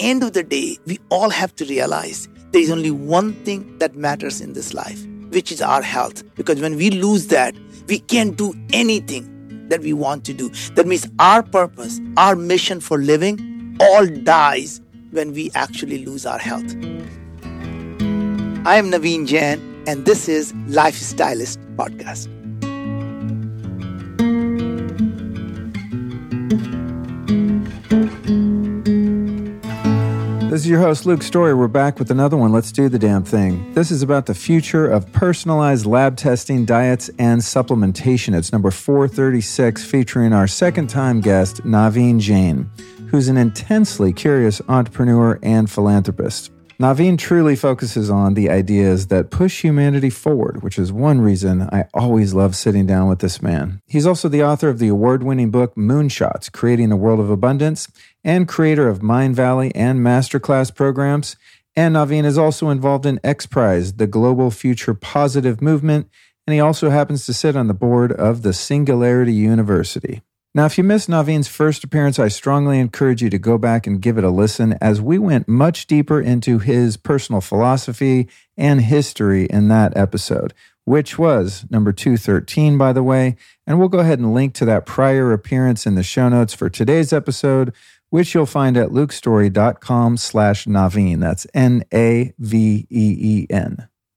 end of the day, we all have to realize there is only one thing that matters in this life, which is our health. Because when we lose that, we can't do anything that we want to do. That means our purpose, our mission for living, all dies when we actually lose our health. I am Naveen Jain, and this is Lifestylist Podcast. This is your host, Luke Storey. We're back with another one. Let's do the damn thing. This is about the future of personalized lab testing, diets, and supplementation. It's number 436, featuring our second time guest, Naveen Jain, who's an intensely curious entrepreneur and philanthropist. Naveen truly focuses on the ideas that push humanity forward, which is one reason I always love sitting down with this man. He's also the author of the award winning book Moonshots Creating a World of Abundance and creator of Mindvalley and Masterclass programs. And Naveen is also involved in X Prize, the Global Future Positive Movement, and he also happens to sit on the board of the Singularity University. Now, if you missed Naveen's first appearance, I strongly encourage you to go back and give it a listen as we went much deeper into his personal philosophy and history in that episode, which was number 213, by the way. And we'll go ahead and link to that prior appearance in the show notes for today's episode, which you'll find at lukestorey.com slash Naveen. That's N-A-V-E-E-N.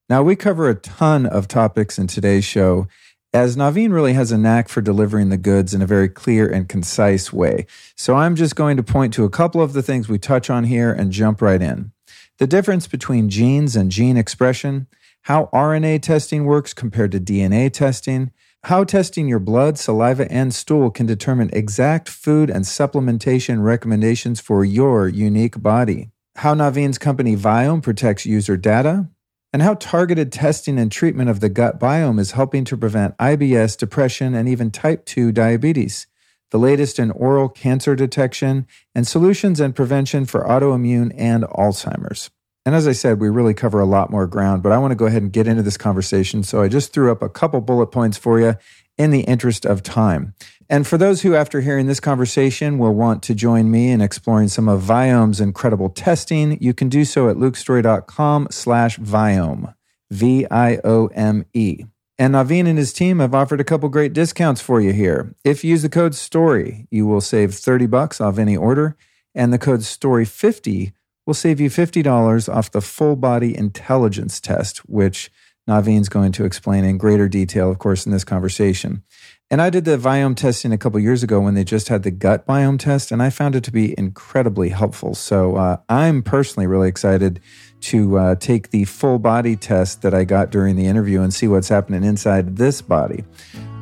Now, we cover a ton of topics in today's show, as Naveen really has a knack for delivering the goods in a very clear and concise way. So I'm just going to point to a couple of the things we touch on here and jump right in. The difference between genes and gene expression, how RNA testing works compared to DNA testing, how testing your blood, saliva, and stool can determine exact food and supplementation recommendations for your unique body, how Naveen's company Viome protects user data, and how targeted testing and treatment of the gut biome is helping to prevent IBS, depression, and even type 2 diabetes, the latest in oral cancer detection, and solutions and prevention for autoimmune and Alzheimer's. And as I said, we really cover a lot more ground, but I want to go ahead and get into this conversation. So I just threw up a couple bullet points for you in the interest of time. And for those who, after hearing this conversation, will want to join me in exploring some of Viome's incredible testing, you can do so at lukestorey.com slash Viome, V-I-O-M-E. And Naveen and his team have offered a couple great discounts for you here. If you use the code STOREY, you will save 30 bucks off any order, and the code STOREY50 will save you $50 off the full body intelligence test, which Naveen's going to explain in greater detail, of course, in this conversation. And I did the Viome testing a couple years ago when they just had the gut biome test, and I found it to be incredibly helpful. So uh, I'm personally really excited to uh, take the full body test that I got during the interview and see what's happening inside this body.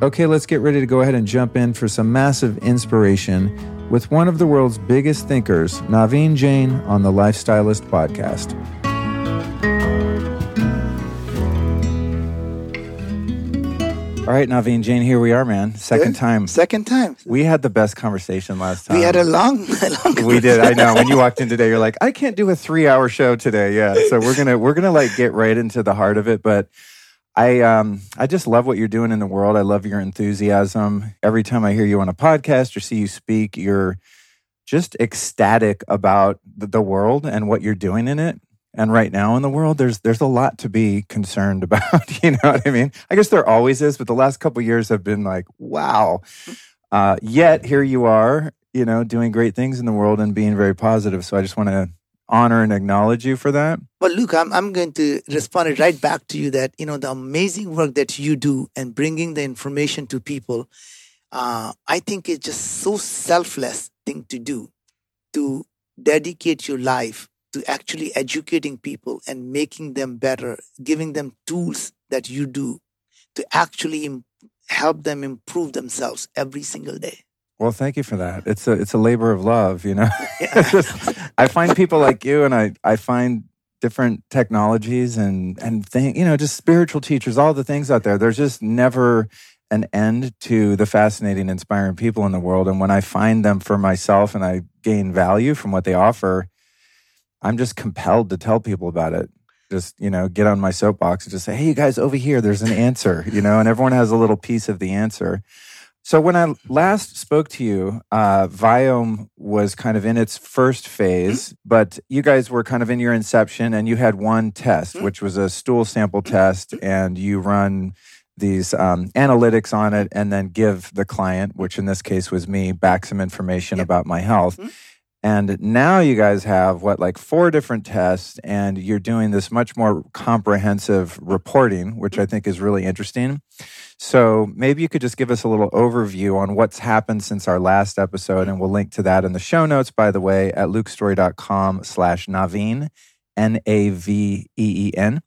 Okay, let's get ready to go ahead and jump in for some massive inspiration with one of the world's biggest thinkers, Naveen Jain, on the Lifestylist podcast. All right, Naveen Jain, here we are, man. Second time. Second time. We had the best conversation last time. We had a long, a long. We did. I know. When you walked in today, you're like, I can't do a three hour show today. Yeah. So we're gonna we're gonna like get right into the heart of it. But I um I just love what you're doing in the world. I love your enthusiasm. Every time I hear you on a podcast or see you speak, you're just ecstatic about the world and what you're doing in it. And right now in the world, there's there's a lot to be concerned about. you know what I mean? I guess there always is, but the last couple years have been like, wow. Uh, yet here you are, you know, doing great things in the world and being very positive. So I just want to honor and acknowledge you for that. Well, Luke, I'm, I'm going to respond it right back to you that, you know, the amazing work that you do and bringing the information to people, uh, I think it's just so selfless thing to do, to dedicate your life to actually educating people and making them better, giving them tools that you do to actually Im- help them improve themselves every single day. Well, thank you for that. It's a it's a labor of love, you know. Just- I find people like you, and I I find different technologies and and thing, you know, just spiritual teachers, all the things out there. There's just never an end to the fascinating, inspiring people in the world. And when I find them for myself and I gain value from what they offer, I'm just compelled to tell people about it. Just, you know, get on my soapbox and just say, hey, you guys over here, there's an answer, you know, and everyone has a little piece of the answer. So when I last spoke to you, uh, Viome was kind of in its first phase, mm-hmm. but you guys were kind of in your inception, and you had one test, mm-hmm. which was a stool sample mm-hmm. test, mm-hmm. and you run these um, analytics on it, and then give the client, which in this case was me, back some information yep. about my health. And now you guys have what, like four different tests, and you're doing this much more comprehensive reporting, which I think is really interesting. So maybe you could just give us a little overview on what's happened since our last episode, and we'll link to that in the show notes, by the way, at lukestorey.com slash Naveen, N-A-V-E-E-N.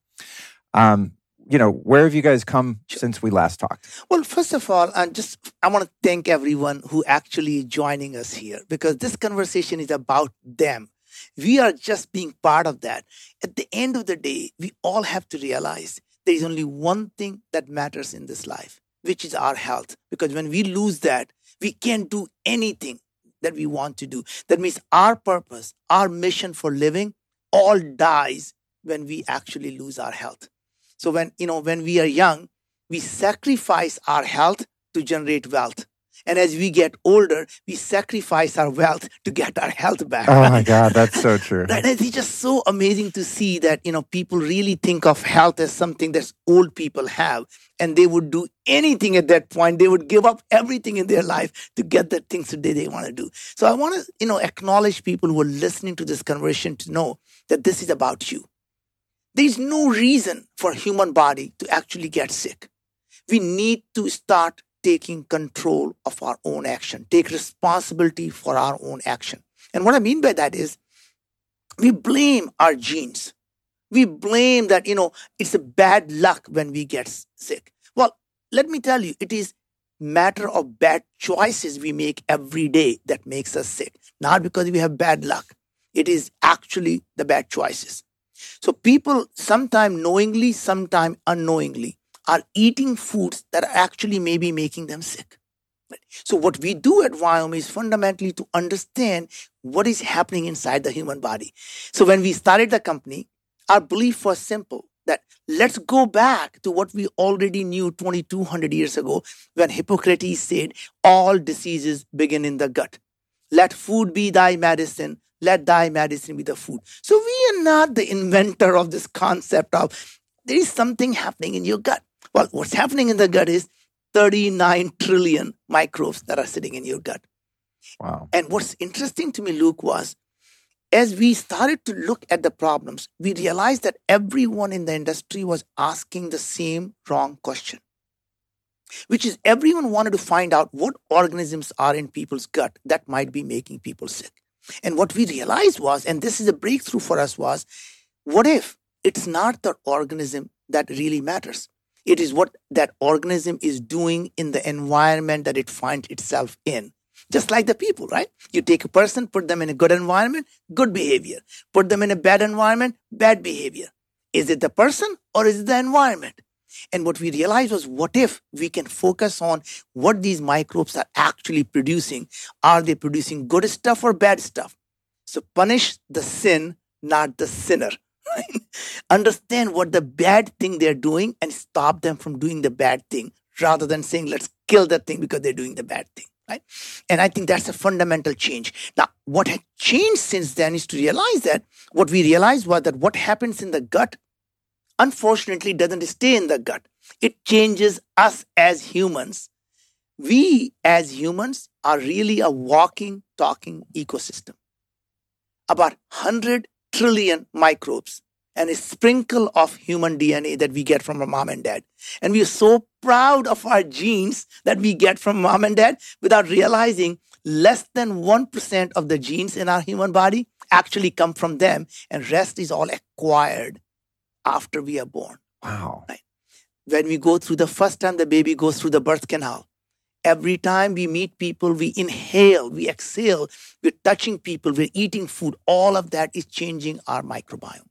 Um, you know, where have you guys come since we last talked? Well, first of all, I just I want to thank everyone who actually joining us here because this conversation is about them. We are just being part of that. At the end of the day, we all have to realize there is only one thing that matters in this life, which is our health. Because when we lose that, we can't do anything that we want to do. That means our purpose, our mission for living all dies when we actually lose our health. So when you know when we are young, we sacrifice our health to generate wealth. And as we get older, we sacrifice our wealth to get our health back. Oh my God, that's so true. and it's just so amazing to see that, you know, people really think of health as something that old people have. And they would do anything at that point. They would give up everything in their life to get the things today they want to do. So I want to, you know, acknowledge people who are listening to this conversation to know that this is about you. There's no reason for human body to actually get sick. We need to start taking control of our own action, take responsibility for our own action. And what I mean by that is we blame our genes. We blame that, you know, it's a bad luck when we get sick. Well, let me tell you, it is matter of bad choices we make every day that makes us sick. Not because we have bad luck. It is actually the bad choices. So people sometime knowingly, sometime unknowingly are eating foods that are actually maybe making them sick. So, what we do at Viome is fundamentally to understand what is happening inside the human body. So, when we started the company, our belief was simple that let's go back to what we already knew 2200 years ago when Hippocrates said, All diseases begin in the gut. Let food be thy medicine, let thy medicine be the food. So, we are not the inventor of this concept of there is something happening in your gut. Well, what's happening in the gut is 39 trillion microbes that are sitting in your gut. Wow. And what's interesting to me, Luke, was as we started to look at the problems, we realized that everyone in the industry was asking the same wrong question, which is everyone wanted to find out what organisms are in people's gut that might be making people sick. And what we realized was, and this is a breakthrough for us, was what if it's not the organism that really matters? It is what that organism is doing in the environment that it finds itself in. Just like the people, right? You take a person, put them in a good environment, good behavior. Put them in a bad environment, bad behavior. Is it the person or is it the environment? And what we realized was what if we can focus on what these microbes are actually producing? Are they producing good stuff or bad stuff? So punish the sin, not the sinner. Understand what the bad thing they're doing and stop them from doing the bad thing rather than saying, let's kill that thing because they're doing the bad thing. Right? And I think that's a fundamental change. Now, what had changed since then is to realize that what we realized was that what happens in the gut, unfortunately, doesn't stay in the gut. It changes us as humans. We as humans are really a walking, talking ecosystem. About 100 trillion microbes and a sprinkle of human DNA that we get from our mom and dad. And we are so proud of our genes that we get from mom and dad without realizing less than 1% of the genes in our human body actually come from them and rest is all acquired after we are born. Wow. Right? When we go through the first time the baby goes through the birth canal, Every time we meet people, we inhale, we exhale, we're touching people, we're eating food. All of that is changing our microbiome.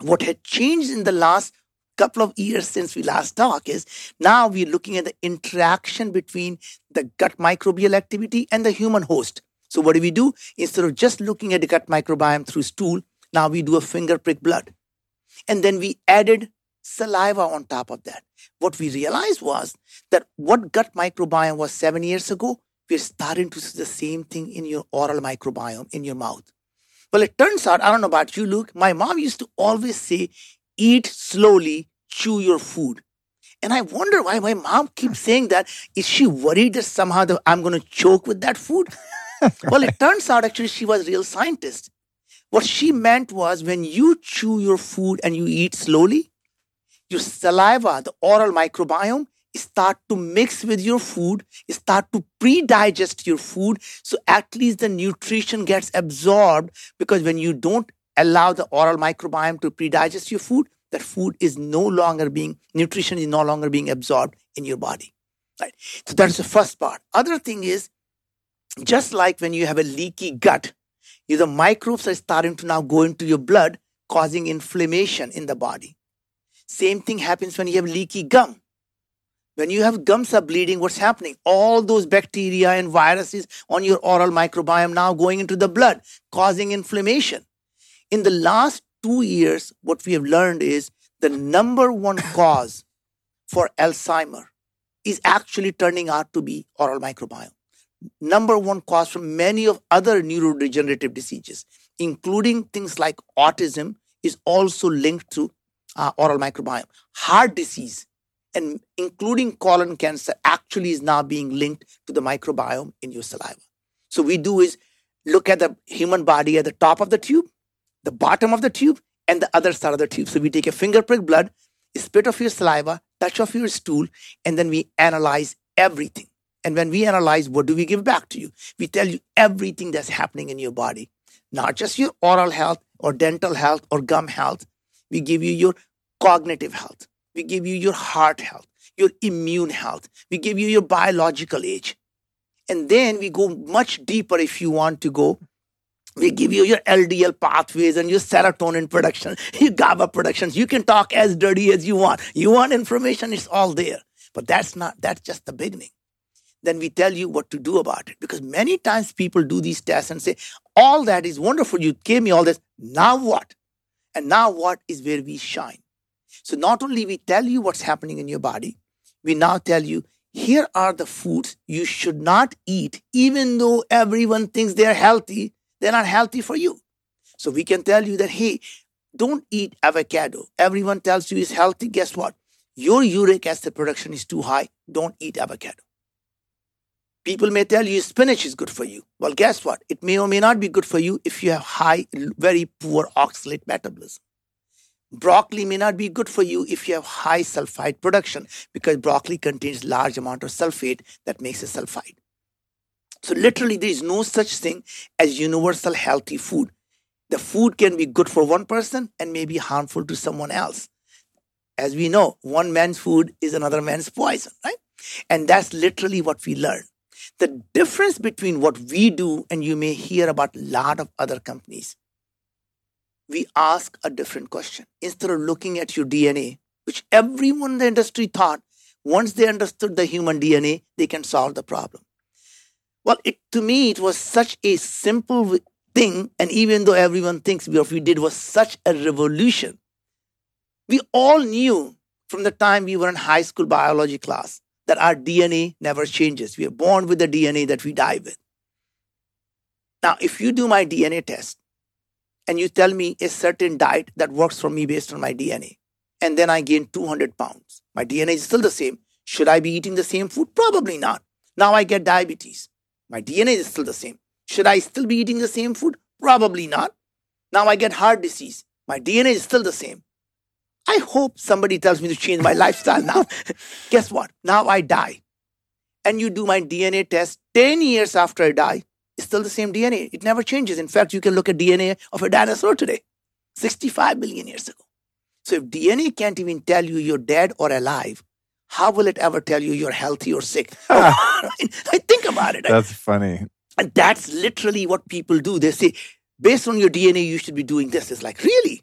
What had changed in the last couple of years since we last talked is now we're looking at the interaction between the gut microbial activity and the human host. So, what do we do? Instead of just looking at the gut microbiome through stool, now we do a finger prick blood. And then we added saliva on top of that. What we realized was that what gut microbiome was seven years ago, we're starting to see the same thing in your oral microbiome in your mouth. Well, it turns out, I don't know about you, Luke, my mom used to always say, eat slowly, chew your food. And I wonder why my mom keeps saying that. Is she worried that somehow I'm going to choke with that food? well, it turns out actually she was a real scientist. What she meant was when you chew your food and you eat slowly, your saliva, the oral microbiome, start to mix with your food, start to pre-digest your food, so at least the nutrition gets absorbed. Because when you don't allow the oral microbiome to pre-digest your food, that food is no longer being nutrition is no longer being absorbed in your body. Right. So that's the first part. Other thing is, just like when you have a leaky gut, you the microbes are starting to now go into your blood, causing inflammation in the body. Same thing happens when you have leaky gum. When you have gums are bleeding, what's happening? All those bacteria and viruses on your oral microbiome now going into the blood, causing inflammation. In the last two years, what we have learned is the number one cause for Alzheimer is actually turning out to be oral microbiome. Number one cause for many of other neurodegenerative diseases, including things like autism, is also linked to uh, oral microbiome. Heart disease and including colon cancer actually is now being linked to the microbiome in your saliva. So we do is look at the human body at the top of the tube, the bottom of the tube, and the other side of the tube. So we take a finger prick blood, spit of your saliva, touch of your stool, and then we analyze everything. And when we analyze, what do we give back to you? We tell you everything that's happening in your body, not just your oral health or dental health or gum health. We give you your cognitive health. We give you your heart health, your immune health. We give you your biological age. And then we go much deeper if you want to go. We give you your LDL pathways and your serotonin production, your GABA productions. You can talk as dirty as you want. You want information, it's all there. But that's not, that's just the beginning. Then we tell you what to do about it. Because many times people do these tests and say, all that is wonderful. You gave me all this. Now what? And now what is where we shine. So not only we tell you what's happening in your body, we now tell you here are the foods you should not eat, even though everyone thinks they're healthy, they're not healthy for you. So we can tell you that, hey, don't eat avocado. Everyone tells you it's healthy. Guess what? Your uric acid production is too high. Don't eat avocado. People may tell you spinach is good for you. Well, guess what? It may or may not be good for you if you have high, very poor oxalate metabolism. Broccoli may not be good for you if you have high sulfite production because broccoli contains large amount of sulfate that makes a sulfite. So literally there is no such thing as universal healthy food. The food can be good for one person and may be harmful to someone else. As we know, one man's food is another man's poison, right? And that's literally what we learn. The difference between what we do and you may hear about a lot of other companies we ask a different question. Instead of looking at your DNA, which everyone in the industry thought once they understood the human DNA, they can solve the problem. Well, it, to me, it was such a simple thing. And even though everyone thinks what we did was such a revolution, we all knew from the time we were in high school biology class that our DNA never changes. We are born with the DNA that we die with. Now, if you do my DNA test, and you tell me a certain diet that works for me based on my DNA, and then I gain 200 pounds, my DNA is still the same. Should I be eating the same food? Probably not. Now I get diabetes. My DNA is still the same. Should I still be eating the same food? Probably not. Now I get heart disease. My DNA is still the same. I hope somebody tells me to change my lifestyle now. Guess what? Now I die. And you do my DNA test 10 years after I die, it's still the same DNA. It never changes. In fact, you can look at DNA of a dinosaur today, 65 million years ago. So if DNA can't even tell you you're dead or alive, how will it ever tell you you're healthy or sick? I think about it. That's funny. And that's literally what people do. They say, based on your DNA, you should be doing this. It's like, really?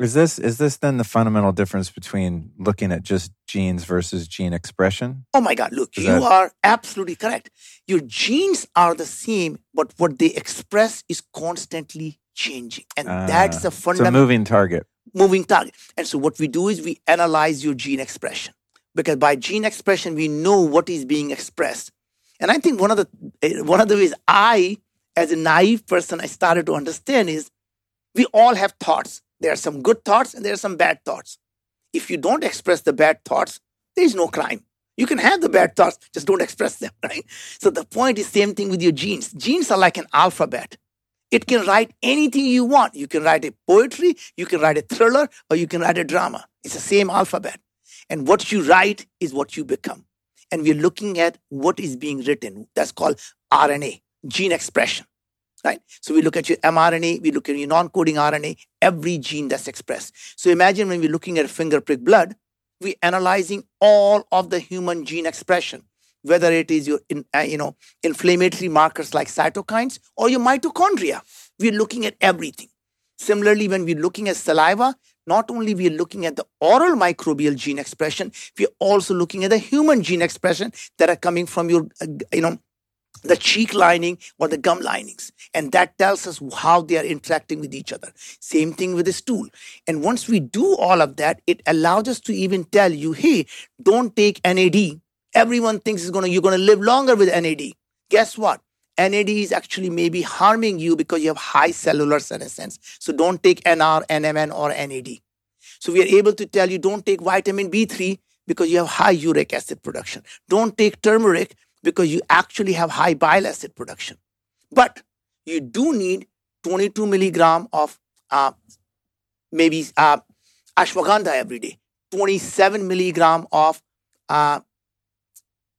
Is this is this then the fundamental difference between looking at just genes versus gene expression? Oh my God! Look, is you that... are absolutely correct. Your genes are the same, but what they express is constantly changing, and uh, that's the fundamental moving target. moving target. And so what we do is we analyze your gene expression because by gene expression we know what is being expressed. And I think one of the eh, one of the ways I, as a naive person, I started to understand is we all have thoughts. There are some good thoughts and there are some bad thoughts. If you don't express the bad thoughts, there is no crime. You can have the bad thoughts, just don't express them, right? So the point is same thing with your genes. Genes are like an alphabet. It can write anything you want. You can write a poetry, you can write a thriller, or you can write a drama. It's the same alphabet. And what you write is what you become. And we're looking at what is being written. That's called RNA, gene expression. Right? So we look at your mRNA, we look at your non-coding RNA, every gene that's expressed. So imagine when we're looking at finger prick blood, we're analyzing all of the human gene expression whether it is your uh, you know inflammatory markers like cytokines or your mitochondria we're looking at everything similarly when we're looking at saliva not only we're looking at the oral microbial gene expression we're also looking at the human gene expression that are coming from your uh, you know the cheek lining or the gum linings. And that tells us how they are interacting with each other. Same thing with the stool. And once we do all of that, it allows us to even tell you, hey, don't take NAD everyone thinks is gonna you're gonna live longer with NAD. Guess what? NAD is actually maybe harming you because you have high cellular senescence. So don't take NR, NMN, or NAD. So we are able to tell you don't take vitamin B3 because you have high uric acid production. Don't take turmeric because you actually have high bile acid production. But you do need 22 milligram of uh, maybe uh, ashwagandha every day, 27 milligram of uh,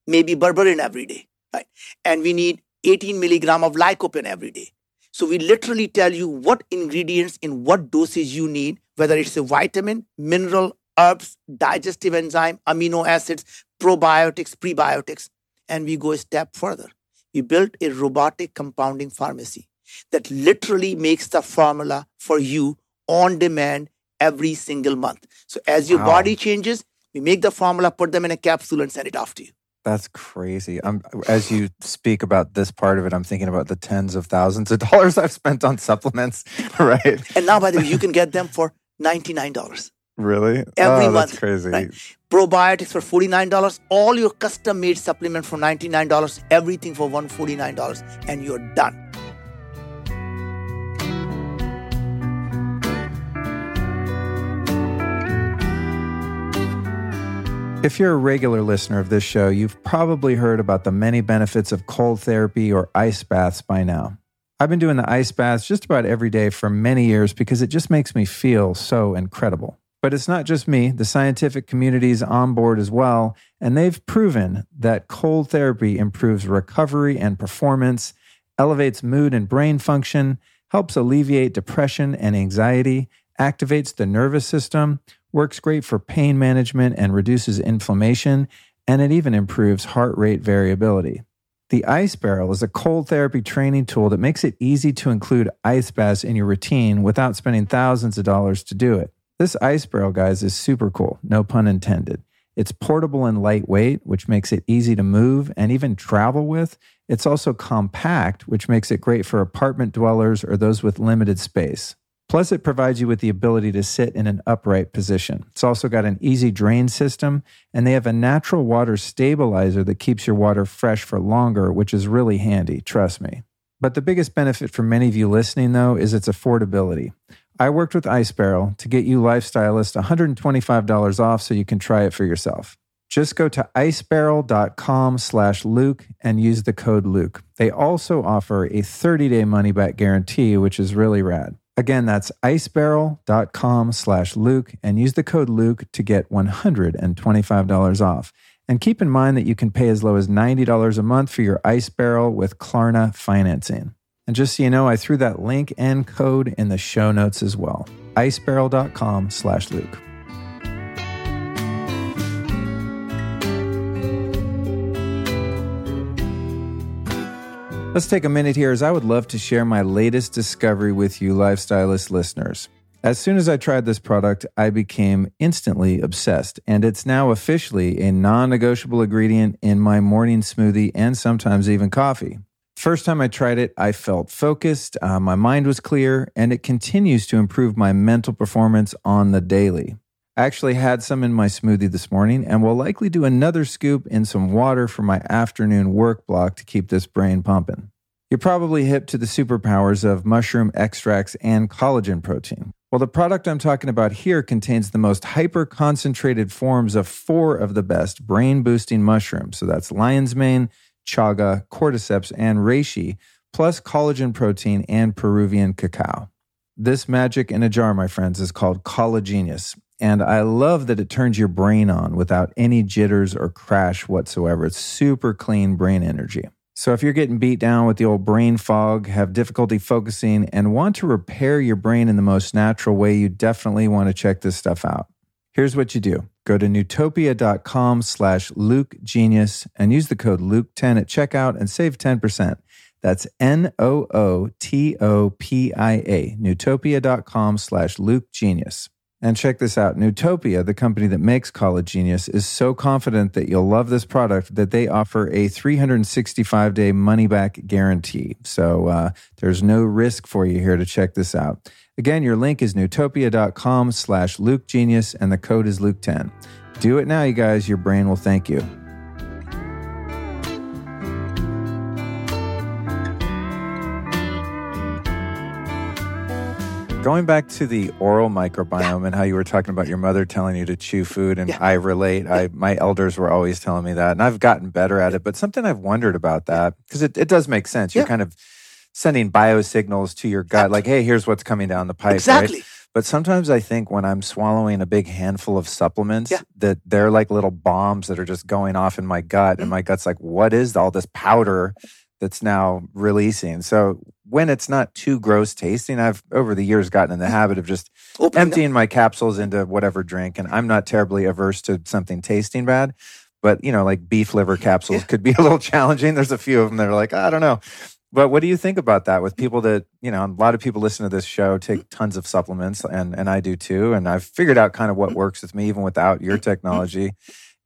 maybe berberine every day, right? And we need 18 milligram of lycopene every day. So we literally tell you what ingredients in what dosage you need, whether it's a vitamin, mineral, herbs, digestive enzyme, amino acids, probiotics, prebiotics. And we go a step further. We built a robotic compounding pharmacy that literally makes the formula for you on demand every single month. So as your wow. body changes, we make the formula, put them in a capsule, and send it off to you. That's crazy. I'm, as you speak about this part of it, I'm thinking about the tens of thousands of dollars I've spent on supplements, right? And now, by the way, you can get them for $99. Really? Every oh, month. That's crazy. Right? Probiotics for $49. All your custom made supplement for $99. Everything for $149. And you're done. If you're a regular listener of this show, you've probably heard about the many benefits of cold therapy or ice baths by now. I've been doing the ice baths just about every day for many years because it just makes me feel so incredible. But it's not just me, the scientific community is on board as well, and they've proven that cold therapy improves recovery and performance, elevates mood and brain function, helps alleviate depression and anxiety, activates the nervous system, works great for pain management and reduces inflammation, and it even improves heart rate variability. The Ice Barrel is a cold therapy training tool that makes it easy to include ice baths in your routine without spending thousands of dollars to do it. This Ice Barrel, guys, is super cool, no pun intended. It's portable and lightweight, which makes it easy to move and even travel with. It's also compact, which makes it great for apartment dwellers or those with limited space. Plus, it provides you with the ability to sit in an upright position. It's also got an easy drain system, and they have a natural water stabilizer that keeps your water fresh for longer, which is really handy, trust me. But the biggest benefit for many of you listening, though, is its affordability. I worked with Ice Barrel to get you lifestylist $125 off so you can try it for yourself. Just go to icebarrel.com slash Luke and use the code Luke. They also offer a 30-day money-back guarantee, which is really rad. Again, that's icebarrel.com slash Luke and use the code Luke to get $125 off. And keep in mind that you can pay as low as $90 a month for your Ice Barrel with Klarna financing. And just so you know, I threw that link and code in the show notes as well. icebarrel.com slash Luke. Let's take a minute here as I would love to share my latest discovery with you, Lifestylist listeners. As soon as I tried this product, I became instantly obsessed, and it's now officially a non negotiable ingredient in my morning smoothie and sometimes even coffee. First time I tried it, I felt focused, uh, my mind was clear, and it continues to improve my mental performance on the daily. I actually had some in my smoothie this morning and will likely do another scoop in some water for my afternoon work block to keep this brain pumping. You're probably hip to the superpowers of mushroom extracts and collagen protein. Well, the product I'm talking about here contains the most hyper concentrated forms of four of the best brain boosting mushrooms. So that's lion's mane, chaga, cordyceps, and reishi, plus collagen protein and Peruvian cacao. This magic in a jar, my friends, is called Collagenius. And I love that it turns your brain on without any jitters or crash whatsoever. It's super clean brain energy. So if you're getting beat down with the old brain fog, have difficulty focusing, and want to repair your brain in the most natural way, you definitely want to check this stuff out. Here's what you do. Go to nootopia.com slash Luke Genius and use the code Luke10 at checkout and save 10%. That's N-O-O-T-O-P-I-A, nootopia.com slash Luke Genius. And check this out Nootopia, the company that makes Collagenius, is so confident that you'll love this product that they offer a 365 day money back guarantee. So uh, there's no risk for you here to check this out. Again, your link is nootopia.com slash Luke Genius, and the code is Luke10. Do it now, you guys. Your brain will thank you. Going back to the oral microbiome yeah. and how you were talking about your mother telling you to chew food, and yeah. I relate. I my elders were always telling me that, and I've gotten better at it. But something I've wondered about that because it, it does make sense. You're kind of sending biosignals to your gut, like, "Hey, here's what's coming down the pipe." Exactly. Right? But sometimes I think when I'm swallowing a big handful of supplements, yeah. that they're like little bombs that are just going off in my gut, mm-hmm. and my gut's like, "What is all this powder?" That's now releasing. So when it's not too gross tasting, I've over the years gotten in the habit of just Open emptying my capsules into whatever drink. And I'm not terribly averse to something tasting bad. But, you know, like beef liver capsules yeah. could be a little challenging. There's a few of them that are like, ah, I don't know. But what do you think about that with people that, you know, a lot of people listen to this show, take tons of supplements, and, and I do too. And I've figured out kind of what works with me, even without your technology.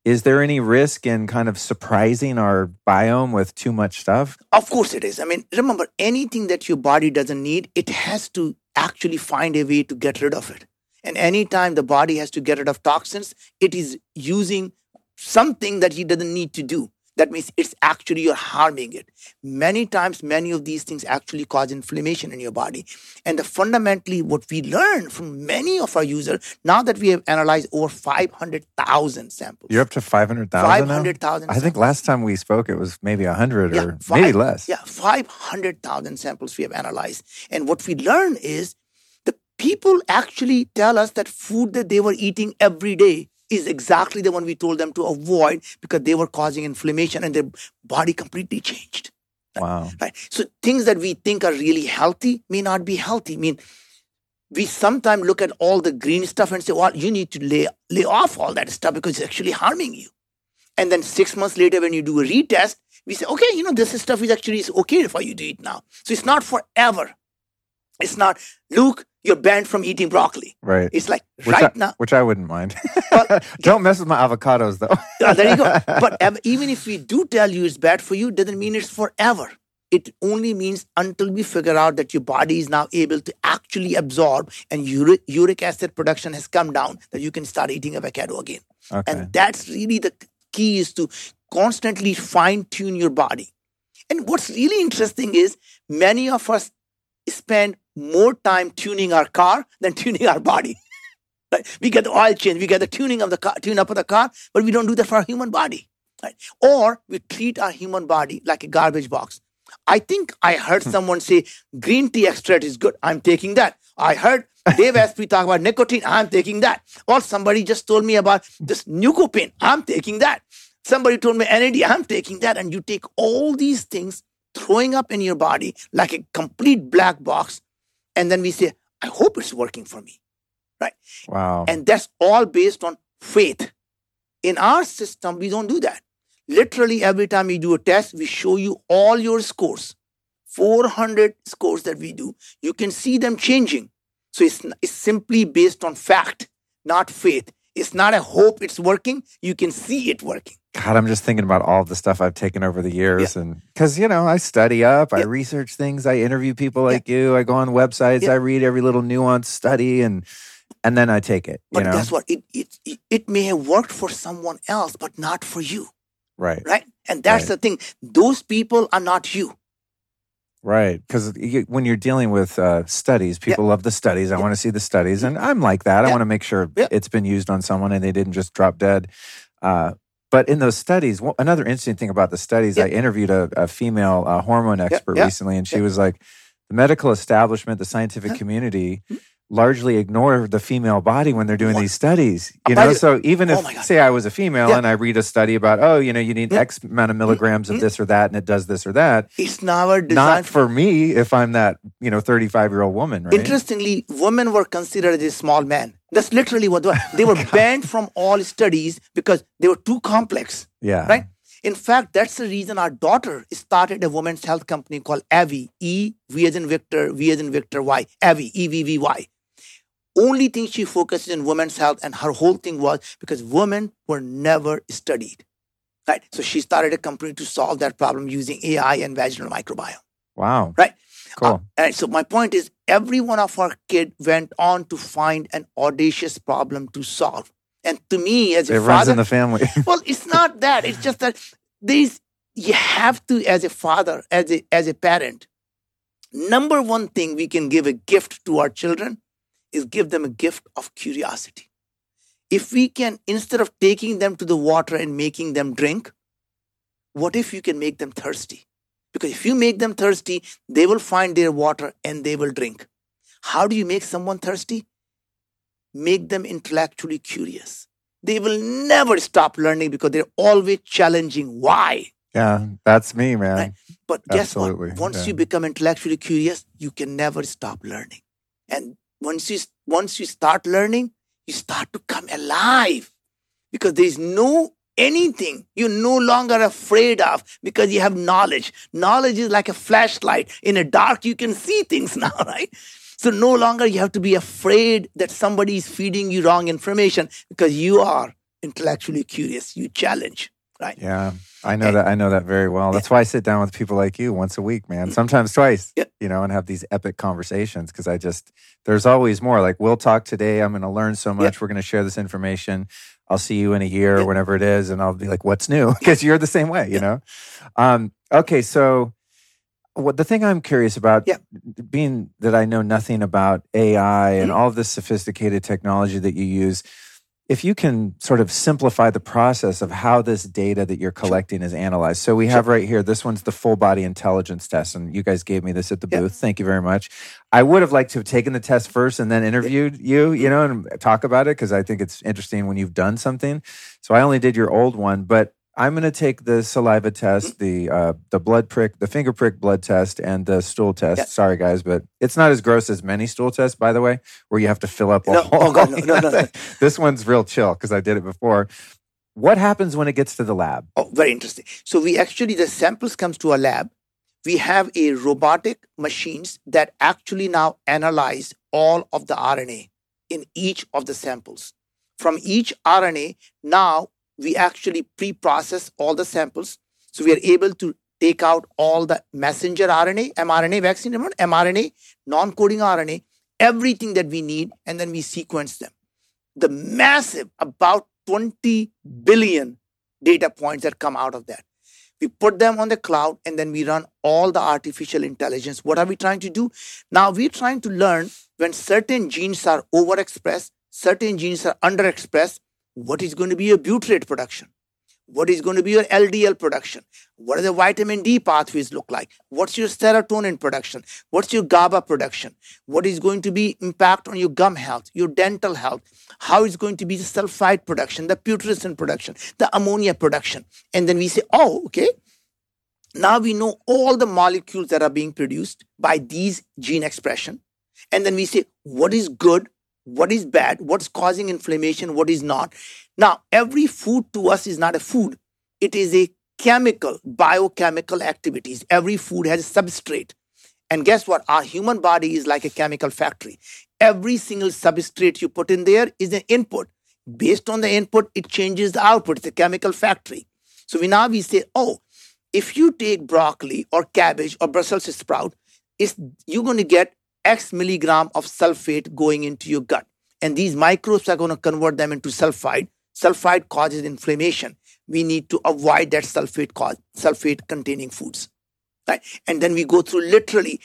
Is there any risk in kind of surprising our biome with too much stuff? Of course it is. I mean, remember, anything that your body doesn't need, it has to actually find a way to get rid of it. And anytime the body has to get rid of toxins, it is using something that he doesn't need to do. That means it's actually you're harming it. Many times, many of these things actually cause inflammation in your body. And the fundamentally, what we learn from many of our users, now that we have analyzed over 500,000 samples. You're up to 500,000 500,000 I think last time we spoke, it was maybe 100 yeah, or five, maybe less. Yeah, 500,000 samples we have analyzed. And what we learn is the people actually tell us that food that they were eating every day is exactly the one we told them to avoid because they were causing inflammation and their body completely changed. Wow. Right. So things that we think are really healthy may not be healthy. I mean, we sometimes look at all the green stuff and say, well, you need to lay, lay off all that stuff because it's actually harming you. And then six months later, when you do a retest, we say, okay, you know, this stuff is actually okay for you to eat now. So it's not forever. It's not, Luke, you're banned from eating broccoli. Right. It's like which right I, now. Which I wouldn't mind. But, Don't mess with my avocados, though. there you go. But um, even if we do tell you it's bad for you, doesn't mean it's forever. It only means until we figure out that your body is now able to actually absorb and uric, uric acid production has come down, that you can start eating avocado again. Okay. And that's really the key is to constantly fine tune your body. And what's really interesting is many of us spend more time tuning our car than tuning our body. right? We get the oil change, we get the tuning of the car, tune up of the car, but we don't do that for our human body. Right? Or we treat our human body like a garbage box. I think I heard hmm. someone say green tea extract is good. I'm taking that. I heard Dave Asprey talk about nicotine. I'm taking that. Or somebody just told me about this Neucopain. I'm taking that. Somebody told me NAD. I'm taking that. And you take all these things throwing up in your body like a complete black box. And then we say, I hope it's working for me. Right? Wow. And that's all based on faith. In our system, we don't do that. Literally, every time we do a test, we show you all your scores. 400 scores that we do. You can see them changing. So it's, it's simply based on fact, not faith. It's not a hope it's working. You can see it working. God, I'm just thinking about all the stuff I've taken over the years, yeah. and because you know, I study up, yeah. I research things, I interview people like yeah. you, I go on websites, I read every little nuanced study, and and then I take it. But know? guess what? It, it it may have worked for someone else, but not for you. Right. Right. And that's right. the thing. Those people are not you. Right, because when you're dealing with uh, studies, people love the studies. I want to see the studies, and I'm like that. I want to make sure it's been used on someone and they didn't just drop dead. Uh, but in those studies, another interesting thing about the studies, I interviewed a, a female uh, hormone expert recently, and she was like, the medical establishment, the scientific community hmm? Largely ignore the female body when they're doing what? these studies. You know, so even if oh say I was a female yeah. and I read a study about, oh, you know, you need yeah. X amount of milligrams mm-hmm. of this or that, and it does this or that. It's never designed not for me if I'm that you know 35 year old woman. Right? Interestingly, women were considered as small men. That's literally what they were. They were banned from all studies because they were too complex. Yeah. Right. In fact, that's the reason our daughter started a women's health company called Evvy, E, V as in Victor, V as in Victor, Y, Avi, E V V Y only thing she focuses in women's health and her whole thing was because women were never studied right? So she started a company to solve that problem using ai and vaginal microbiome. Wow. Right? Cool. Uh, and so my point is every one of our kid went on to find an audacious problem to solve. And to me as a it father, runs in the family. Well it's not that. It's just that these you have to as a father as a as a parent number one thing we can give a gift to our children is give them a gift of curiosity. If we can, instead of taking them to the water and making them drink, what if you can make them thirsty? Because if you make them thirsty, they will find their water and they will drink. How do you make someone thirsty? Make them intellectually curious. They will never stop learning because they're always challenging why. Yeah, that's me, man. Right? But Absolutely. guess what? Once yeah. you become intellectually curious, you can never stop learning. And once you once you start learning, you start to come alive because there is no anything you're no longer afraid of because you have knowledge. Knowledge is like a flashlight. In a dark, you can see things now, right? So no longer you have to be afraid that somebody is feeding you wrong information because you are intellectually curious. You challenge, right? Yeah. I know that I know that very well. That's why I sit down with people like you once a week, man. Sometimes twice, you know, and have these epic conversations because I just there's always more. Like we'll talk today. I'm going to learn so much. We're going to share this information. I'll see you in a year or whenever it is, and I'll be like, "What's new?" Because you're the same way, you know. Um, okay, so what the thing I'm curious about, yeah. being that I know nothing about AI and mm-hmm. all of this sophisticated technology that you use if you can sort of simplify the process of how this data that you're collecting is analyzed. So we have right here, this one's the full body intelligence test. And you guys gave me this at the booth. Thank you very much. I would have liked to have taken the test first and then interviewed you, you mm-hmm. know, and talk about it because I think it's interesting when you've done something. So I only did your old one, but I'm going to take the saliva test, mm-hmm. the uh, the blood prick, the finger prick blood test, and the stool test. Yeah. Sorry, guys, but it's not as gross as many stool tests, by the way, where you have to fill up a no, whole. Oh God, no, no, no, no. this one's real chill because I did it before. What happens when it gets to the lab? Oh, very interesting. So we actually the samples comes to a lab. We have a robotic machines that actually now analyze all of the RNA in each of the samples. From each RNA, now we actually pre-process all the samples. So we are able to take out all the messenger RNA, mRNA vaccine, mRNA, non-coding RNA, everything that we need, and then we sequence them. The massive, about 20 billion data points that come out of that. We put them on the cloud and then we run all the artificial intelligence. What are we trying to do? Now we're trying to learn when certain genes are overexpressed, certain genes are underexpressed, what is going to be your butyrate production? What is going to be your LDL production? What are the vitamin D pathways look like? What's your serotonin production? What's your GABA production? What is going to be impact on your gum health, your dental health? How is going to be the sulfide production, the putrescine production, the ammonia production? And then we say, oh, okay. Now we know all the molecules that are being produced by these gene expression. And then we say, what is good? What is bad, what's causing inflammation, what is not. Now, every food to us is not a food, it is a chemical, biochemical activities. Every food has a substrate. And guess what? Our human body is like a chemical factory. Every single substrate you put in there is an input. based on the input, it changes the output. It's a chemical factory. So we now we say, oh, if you take broccoli or cabbage or Brussels sprout, it's, you're going to get X milligram of sulfate going into your gut. And these microbes are going to convert them into sulfide. Sulfide causes inflammation. We need to avoid that sulfate cause, sulfate containing foods. Right? And then we go through literally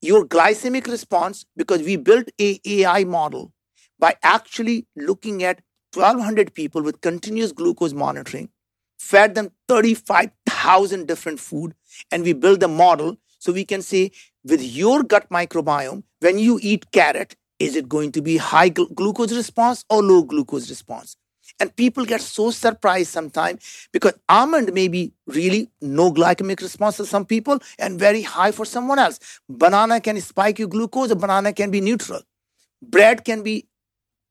your glycemic response because we built a AI model by actually looking at 1200 people with continuous glucose monitoring fed them 35,000 different food and we built a model so we can say with your gut microbiome when you eat carrot is it going to be high gl- glucose response or low glucose response? And people get so surprised sometimes because almond may be really no glycemic response for some people and very high for someone else. Banana can spike your glucose a banana can be neutral. Bread can be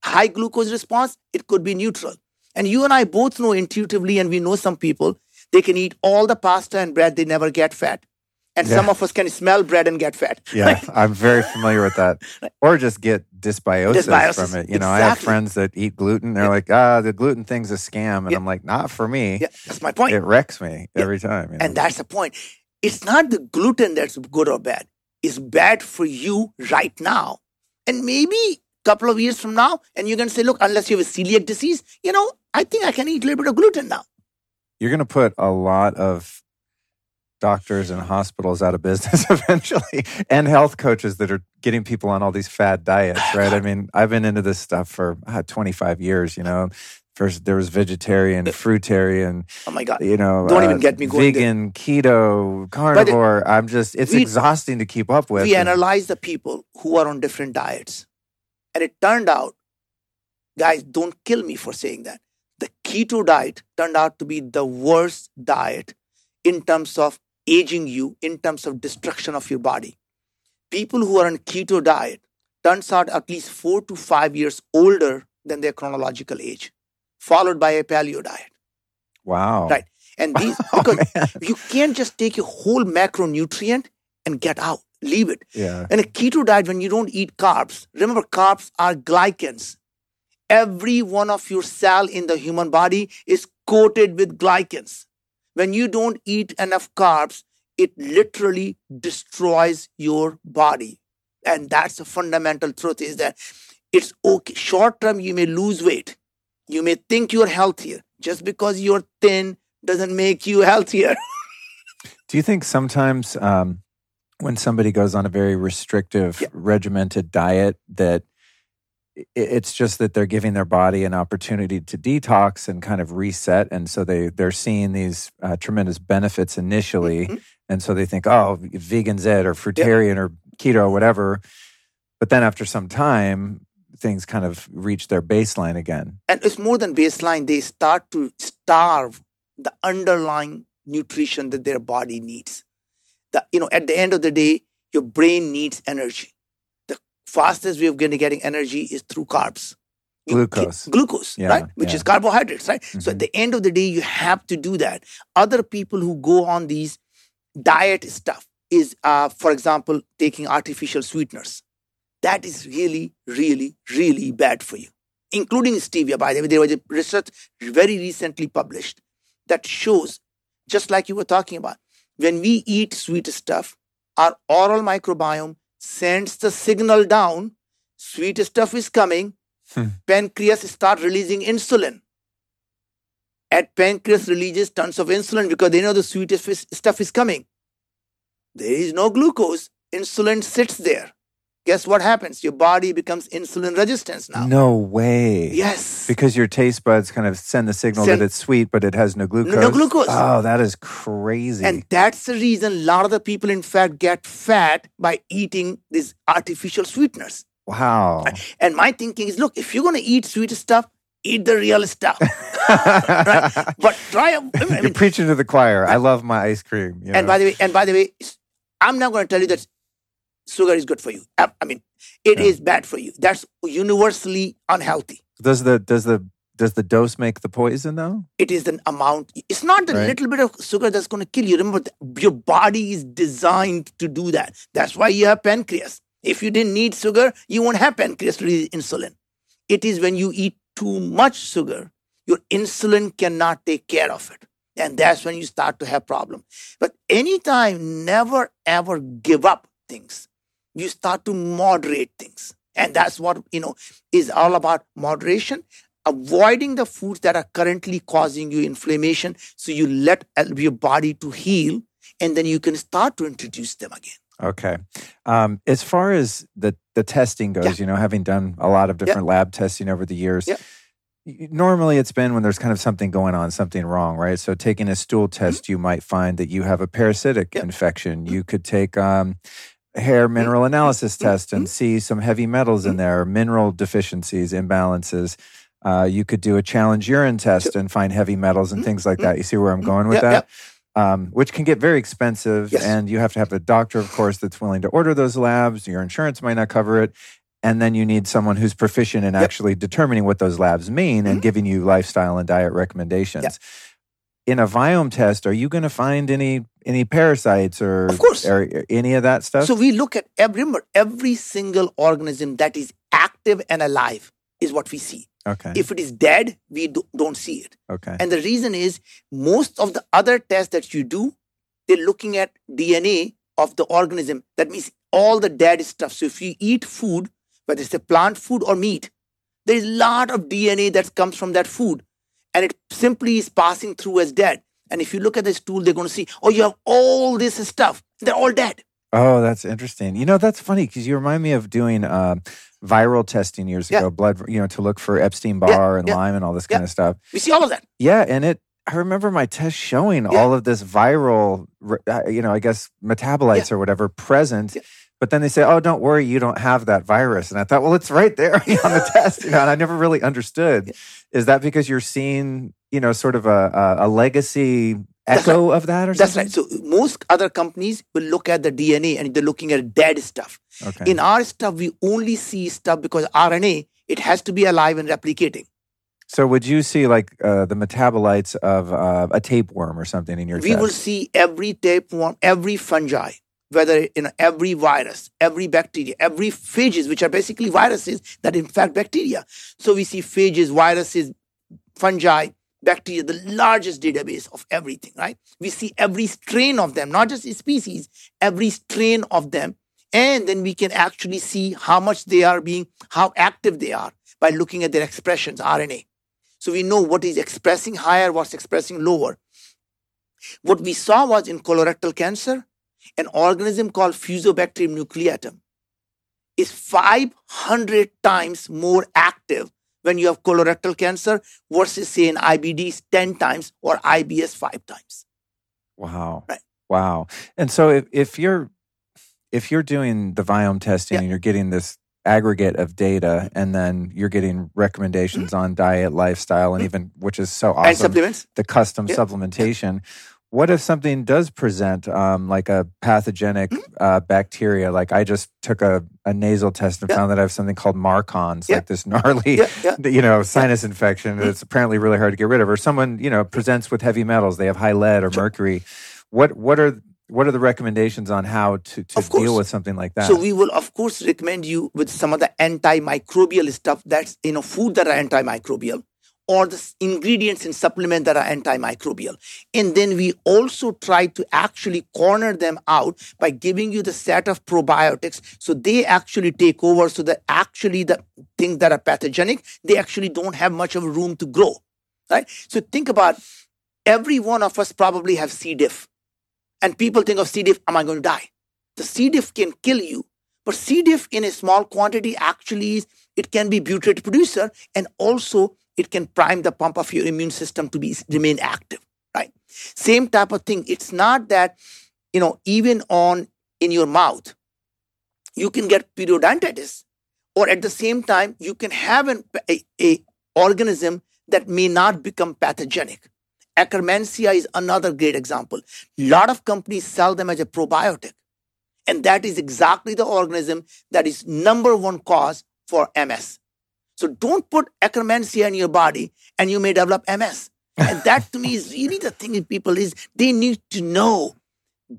high glucose response it could be neutral. And you and I both know intuitively, and we know some people, they can eat all the pasta and bread, they never get fat. And yeah. some of us can smell bread and get fat. Yeah, I'm very familiar with that. Or just get dysbiosis, dysbiosis. from it. You know, exactly. I have friends that eat gluten. They're yeah. like, ah, the gluten thing's a scam. And yeah. I'm like, not for me. Yeah, that's my point. It wrecks me every time. You know? And that's the point. It's not the gluten that's good or bad. It's bad for you right now. And maybe a couple of years from now, and you're going to say, look, unless you have a celiac disease, you know, I think I can eat a little bit of gluten now. You're going to put a lot of doctors and hospitals out of business eventually, and health coaches that are getting people on all these fad diets, right? I mean, I've been into this stuff for uh, 25 years, you know. First, there was vegetarian, fruitarian. Oh my god! You know, don't uh, even get me going. Vegan, there. keto, carnivore. It, I'm just. It's we, exhausting to keep up with. We analyze the people who are on different diets and it turned out, guys, don't kill me for saying that. The keto diet turned out to be the worst diet in terms of aging you, in terms of destruction of your body. People who are on keto diet turns out at least four to five years older than their chronological age, followed by a paleo diet. Wow. Right. And these, oh, because oh, you can't just take a whole macronutrient and get out leave it. Yeah. And a keto diet, when you don't eat carbs, remember carbs are glycans. Every one of your cell in the human body is coated with glycans. When you don't eat enough carbs, it literally destroys your body. And that's the fundamental truth is that it's okay. Short term, you may lose weight. You may think you're healthier. Just because you're thin doesn't make you healthier. Do you think sometimes um, when somebody goes on a very restrictive, yeah. regimented diet that it's just that they're giving their body an opportunity to detox and kind of reset. And so they they're seeing these uh, tremendous benefits initially. Mm-hmm. and so they think oh vegan's it or fruitarian or keto or whatever. But then after some time things kind of reach their baseline again. And it's more than baseline. They start to starve the underlying nutrition that their body needs. The, you know, at the end of the day, your brain needs energy. The fastest way of getting, getting energy is through carbs. Glucose. glucose, yeah, right? Which yeah. is carbohydrates, right? Mm-hmm. So at the end of the day, you have to do that. Other people who go on these diet stuff is, uh, for example, taking artificial sweeteners. That is really, really, really bad for you, including stevia. By the way, there was a research very recently published that shows, just like you were talking about, when we eat sweet stuff, our oral microbiome sends the signal down, sweet stuff is coming, hmm. pancreas start releasing insulin. At pancreas releases tons of insulin because they know the sweet stuff is coming. There is no glucose, insulin sits there guess what happens? Your body becomes insulin resistant now. No way. Yes. Because your taste buds kind of send the signal send, that it's sweet, but it has no glucose. No glucose. Oh, that is crazy. And that's the reason a lot of the people, in fact, get fat by eating these artificial sweeteners. Wow. And my thinking is look, if you're going to eat sweet stuff, eat the real stuff. right? But try. I mean, You're preaching to the choir. I love my ice cream. You know? And by the way, and by the way, I'm not going to tell you that sugar is good for you. Uh, I mean, it yeah. is bad for you. That's universally unhealthy. Does the does the does the dose make the poison though? It is an amount. It's not the right. little bit of sugar that's going to kill you. Remember, your body is designed to do that. That's why you have pancreas. If you didn't need sugar, you won't have pancreas to release insulin. It is when you eat too much sugar, your insulin cannot take care of it. And that's when you start to have problem. But anytime, never ever give up things. You start to moderate things. And that's what, you know, is all about moderation, avoiding the foods that are currently causing you inflammation. So you let your body to heal and then you can start to introduce them again. Okay. Um, as far as the, the testing goes, Yeah. you know, having done a lot of different lab testing over the years, Yeah. normally it's been when there's kind of something going on, something wrong, right? So taking a stool Mm-hmm. test, you might find that you have a parasitic Yeah. infection. You could take um, hair mineral analysis Mm-hmm. test and see some heavy metals in there, mineral deficiencies, imbalances. Uh, you could do a challenge urine test and find heavy metals and things like that. You see where I'm going with Mm-hmm. Yeah, that? um, which can get very expensive. Yes. And you have to have a doctor, of course, that's willing to order those labs. Your insurance might not cover it. And then you need someone who's proficient in actually determining what those labs mean and giving you lifestyle and diet recommendations. In a Viome test, are you going to find any any parasites or, Of course. or any of that stuff? So we look at every, every single organism that is active and alive is what we see. okay. If it is dead, we do, don't see it. okay. And the reason is most of the other tests that you do, they're looking at DNA of the organism. That means all the dead stuff. So if you eat food, whether it's a plant food or meat, there is a lot of DNA that comes from that food. And it simply is passing through as dead. And if you look at this tool, they're going to see, oh, you have all this stuff. They're all dead. Oh, that's interesting. You know, that's funny because you remind me of doing um, viral testing years Yeah. ago, blood, you know, to look for Epstein Barr and yeah. Lyme and all this Yeah. kind of stuff. We see all of that. Yeah, and it. I remember my test showing Yeah. all of this viral, uh, you know, I guess metabolites or whatever present. But then they say, "Oh, don't worry, you don't have that virus." And I thought, well, it's right there on the test, you know. And I never really understood. Is that because you're seeing, you know, sort of a a, a legacy echo of that, or something? That's something? right. So most other companies will look at the DNA and they're looking at dead stuff. Okay. In our stuff, we only see stuff because RNA, it has to be alive and replicating. so, would you see like uh, the metabolites of uh, a tapeworm or something in your We test? will see every tapeworm, every fungi, whether in every virus, every bacteria, every phages, which are basically viruses that infect bacteria. So we see phages, viruses, fungi, bacteria, the largest database of everything, right? We see every strain of them, not just species, every strain of them. And then we can actually see how much they are being, how active they are by looking at their expressions, RNA. So we know what is expressing higher, what's expressing lower. What we saw was in colorectal cancer, an organism called Fusobacterium nucleatum is 500 times more active when you have colorectal cancer versus, say, an IBD 10 times or IBS 5 times. Wow. Right. Wow. And so if, if you're if you're doing the Viome testing Yeah. and you're getting this aggregate of data and then you're getting recommendations on diet, lifestyle, and even which is so Mm-hmm. And awesome, supplements? the custom Yeah. supplementation. What if something does present um, like a pathogenic Mm-hmm. uh, bacteria? Like I just took a, a nasal test and Yeah. found that I have something called MARCoNS, Yeah. like this gnarly Yeah, you know, sinus infection Mm-hmm. that's apparently really hard to get rid of, or someone, you know, presents with heavy metals, they have high lead or mercury. What what are what are the recommendations on how to, to deal with something like that? So we will, of course, recommend you with some of the antimicrobial stuff that's, you know, food that are antimicrobial or the ingredients in supplement that are antimicrobial. And then we also try to actually corner them out by giving you the set of probiotics. So they actually take over so that actually the things that are pathogenic, they actually don't have much of a room to grow. Right? So think about every one of us probably have C. diff. And people think of C. diff, am I going to die? The C. diff can kill you, but C. diff in a small quantity actually is, it can be butyrate producer and also it can prime the pump of your immune system to be remain active, right? Same type of thing. It's not that, you know, even on in your mouth, you can get periodontitis, or at the same time, you can have an, a, a organism that may not become pathogenic. Akkermansia is another great example. A lot of companies sell them as a probiotic. And that is exactly the organism that is number one cause for MS. So don't put Akkermansia in your body and you may develop MS. And that to me is really the thing with people is they need to know.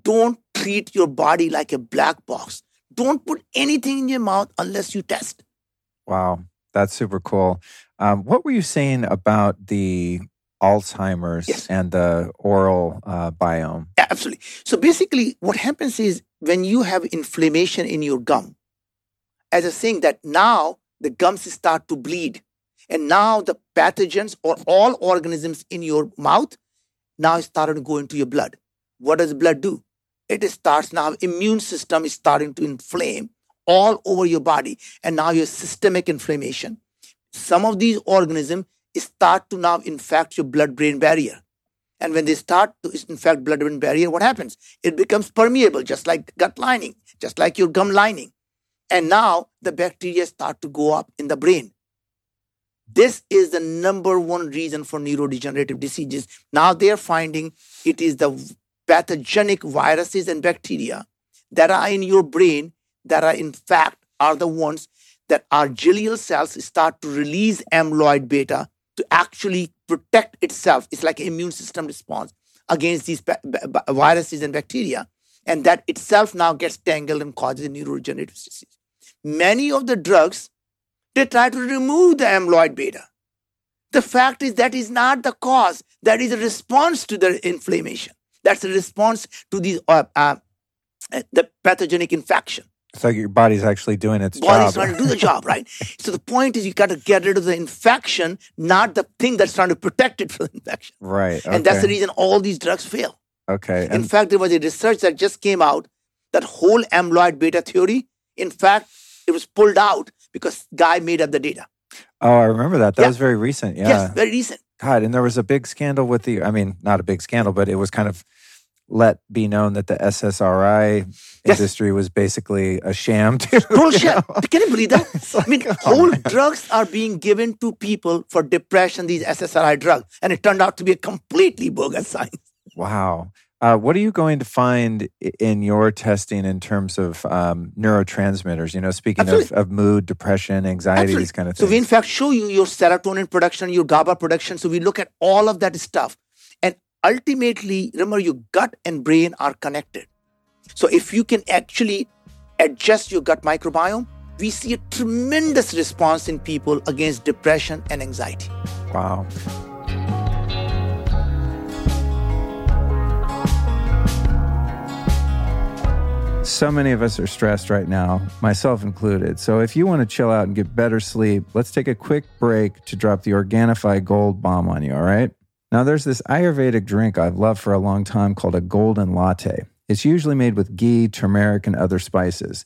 Don't treat your body like a black box. Don't put anything in your mouth unless you test. wow, that's super cool. Um, what were you saying about the Alzheimer's Yes. and the oral uh, biome? Yeah, absolutely. So basically, what happens is when you have inflammation in your gum, as was saying that now the gums start to bleed, and now the pathogens or all organisms in your mouth now starting to go into your blood. What does blood do? It starts now immune system is starting to inflame all over your body, and now you have systemic inflammation. Some of these organisms start to now infect your blood-brain barrier. And when they start to infect blood-brain barrier, what happens? It becomes permeable, just like gut lining, just like your gum lining. And now the bacteria start to go up in the brain. This is the number one reason for neurodegenerative diseases. Now they're finding it is the pathogenic viruses and bacteria that are in your brain that are in fact are the ones that our glial cells start to release amyloid beta to actually protect itself. It's like immune system response against these viruses and bacteria. And that itself now gets tangled and causes neurodegenerative disease. Many of the drugs, they try to remove the amyloid beta. The fact is that is not the cause. That is a response to the inflammation. That's a response to these uh, uh, the pathogenic infection. So your body's actually doing its Body's job. trying to do the job, right? So the point is you got to get rid of the infection, not the thing that's trying to protect it from the infection. right. And that's the reason all these drugs fail. Okay. In And fact, there was a research that just came out that whole amyloid beta theory, in fact, it was pulled out because guy made up the data. oh, I remember that. That Yeah. was very recent. Yeah. Yes, very recent. God, and there was a big scandal with the, I mean, not a big scandal, but it was kind of let be known that the SSRI Yes. industry was basically a sham too. Total you know? Can you believe that? Like, I mean, oh whole drugs are being given to people for depression, these SSRI drugs, and it turned out to be a completely bogus science. Wow. Uh, what are you going to find in your testing in terms of um, neurotransmitters? You know, speaking of, of mood, depression, anxiety, Absolutely. these kind of things. So we in fact show you your serotonin production, your GABA production. So we look at all of that stuff. And ultimately, remember your gut and brain are connected. So if you can actually adjust your gut microbiome, we see a tremendous response in people against depression and anxiety. wow. So many of us are stressed right now, myself included. So if you want to chill out and get better sleep, let's take a quick break to drop the Organifi Gold Bomb on you, all right? Now, there's this Ayurvedic drink I've loved for a long time called a golden latte. It's usually made with ghee, turmeric, and other spices.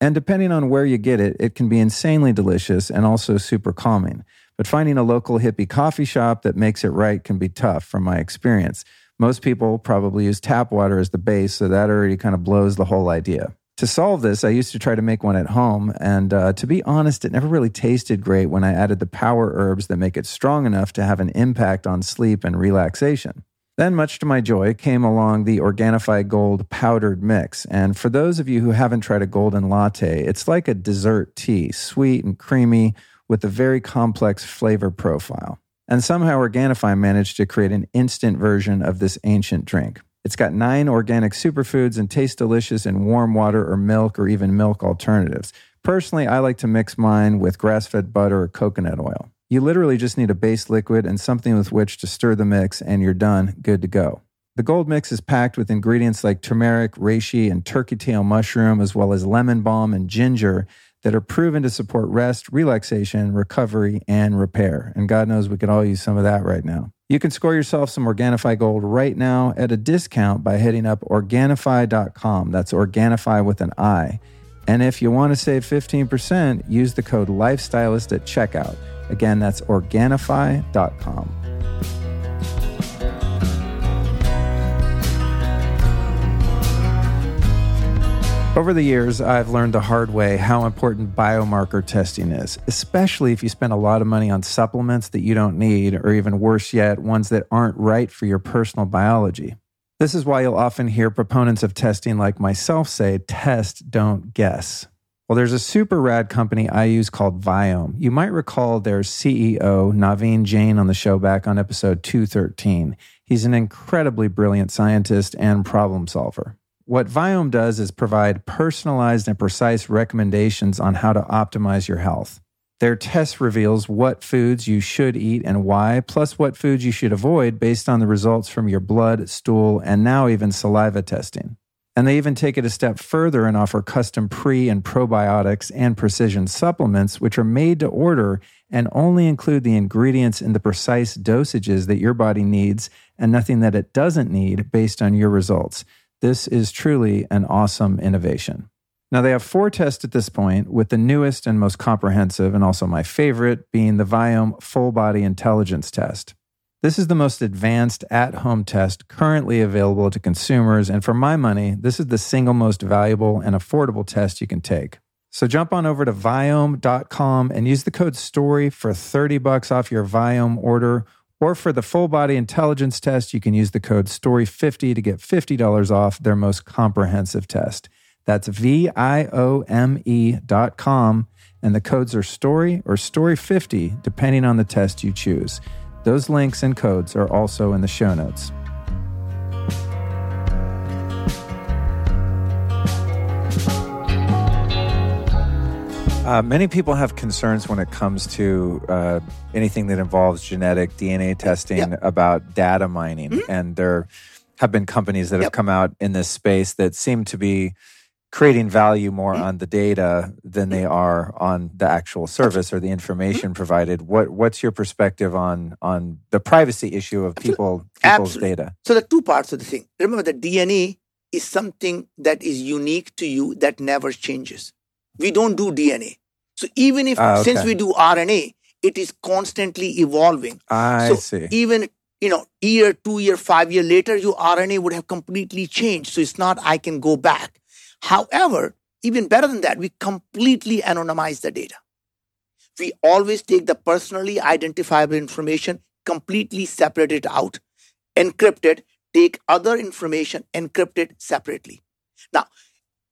And depending on where you get it, it can be insanely delicious and also super calming. But finding a local hippie coffee shop that makes it right can be tough from my experience. Most people probably use tap water as the base, so that already kind of blows the whole idea. To solve this, I used to try to make one at home, and uh, to be honest, it never really tasted great when I added the power herbs that make it strong enough to have an impact on sleep and relaxation. Then, much to my joy, came along the Organifi Gold powdered mix. And for those of you who haven't tried a golden latte, it's like a dessert tea, sweet and creamy, with a very complex flavor profile. And somehow Organifi managed to create an instant version of this ancient drink. It's got nine organic superfoods and tastes delicious in warm water or milk or even milk alternatives. Personally, I like to mix mine with grass fed butter or coconut oil. You literally just need a base liquid and something with which to stir the mix, and you're done, good to go. The gold mix is packed with ingredients like turmeric, reishi, and turkey tail mushroom, as well as lemon balm and ginger that are proven to support rest, relaxation, recovery, and repair. And God knows we could all use some of that right now. You can score yourself some Organifi Gold right now at a discount by heading up Organifi.com. That's Organifi with an I. And if you want to save 15%, use the code LIFESTYLIST at checkout. Again, that's Organifi.com. Over the years, I've learned the hard way how important biomarker testing is, especially if you spend a lot of money on supplements that you don't need, or even worse yet, ones that aren't right for your personal biology. This is why you'll often hear proponents of testing like myself say, test, don't guess. Well, there's a super rad company I use called Viome. You might recall their CEO, Naveen Jain, on the show back on episode 213. He's an incredibly brilliant scientist and problem solver. What Viome does is provide personalized and precise recommendations on how to optimize your health. Their test reveals what foods you should eat and why, plus what foods you should avoid based on the results from your blood, stool, and now even saliva testing. And they even take it a step further and offer custom pre and probiotics and precision supplements, which are made to order and only include the ingredients in the precise dosages that your body needs and nothing that it doesn't need based on your results. This is truly an awesome innovation. Now, they have four tests at this point, with the newest and most comprehensive, and also my favorite, being the Viome Full Body Intelligence Test. This is the most advanced at home test currently available to consumers, and for my money, this is the single most valuable and affordable test you can take. So jump on over to Viome.com and use the code STOREY for 30 bucks off your Viome order. Or for the full body intelligence test, you can use the code STOREY50 to get $50 off their most comprehensive test. That's V I O M E dot com. And the codes are story or story 50, depending on the test you choose. Those links and codes are also in the show notes. Uh, many people have concerns when it comes to uh, anything that involves genetic DNA testing yep. about data mining. Mm-hmm. And there have been companies that yep. have come out in this space that seem to be creating value more mm-hmm. on the data than they are on the actual service or the information mm-hmm. provided. What what's your perspective on on the privacy issue of people people's Absolutely. data? So the two parts of the thing. Remember the DNA is something that is unique to you that never changes. We don't do DNA. So even if ah, okay. since we do RNA, it is constantly evolving. I so see. Even you know, year, two year, five year later, your RNA would have completely changed. So it's not I can go back. However, even better than that, we completely anonymize the data. We always take the personally identifiable information, completely separate it out, encrypt it, take other information, encrypt it separately. Now,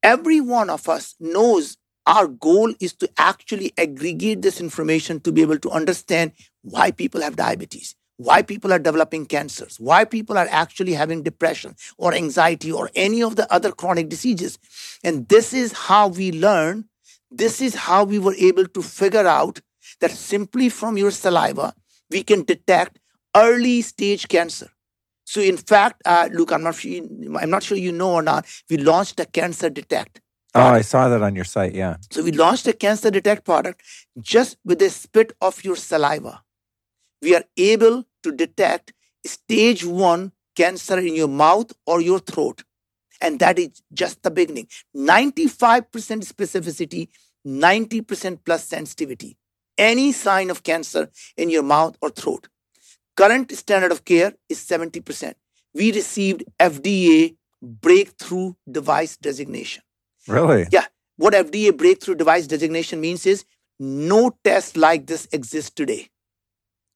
every one of us knows our goal is to actually aggregate this information to be able to understand why people have diabetes, why people are developing cancers, why people are actually having depression or anxiety or any of the other chronic diseases. And this is how we learn. This is how we were able to figure out that simply from your saliva, we can detect early stage cancer. So, in fact, uh, Luke, I'm not, sure, I'm not sure you know or not, we launched a cancer detect. Oh, I saw that on your site. Yeah. So we launched a cancer detect product just with a spit of your saliva we are able to detect stage one cancer in your mouth or your throat. And that is just the beginning. 95% specificity, 90% plus sensitivity. Any sign of cancer in your mouth or throat. Current standard of care is 70%. We received FDA breakthrough device designation. Really? Yeah. What FDA breakthrough device designation means is no test like this exists today.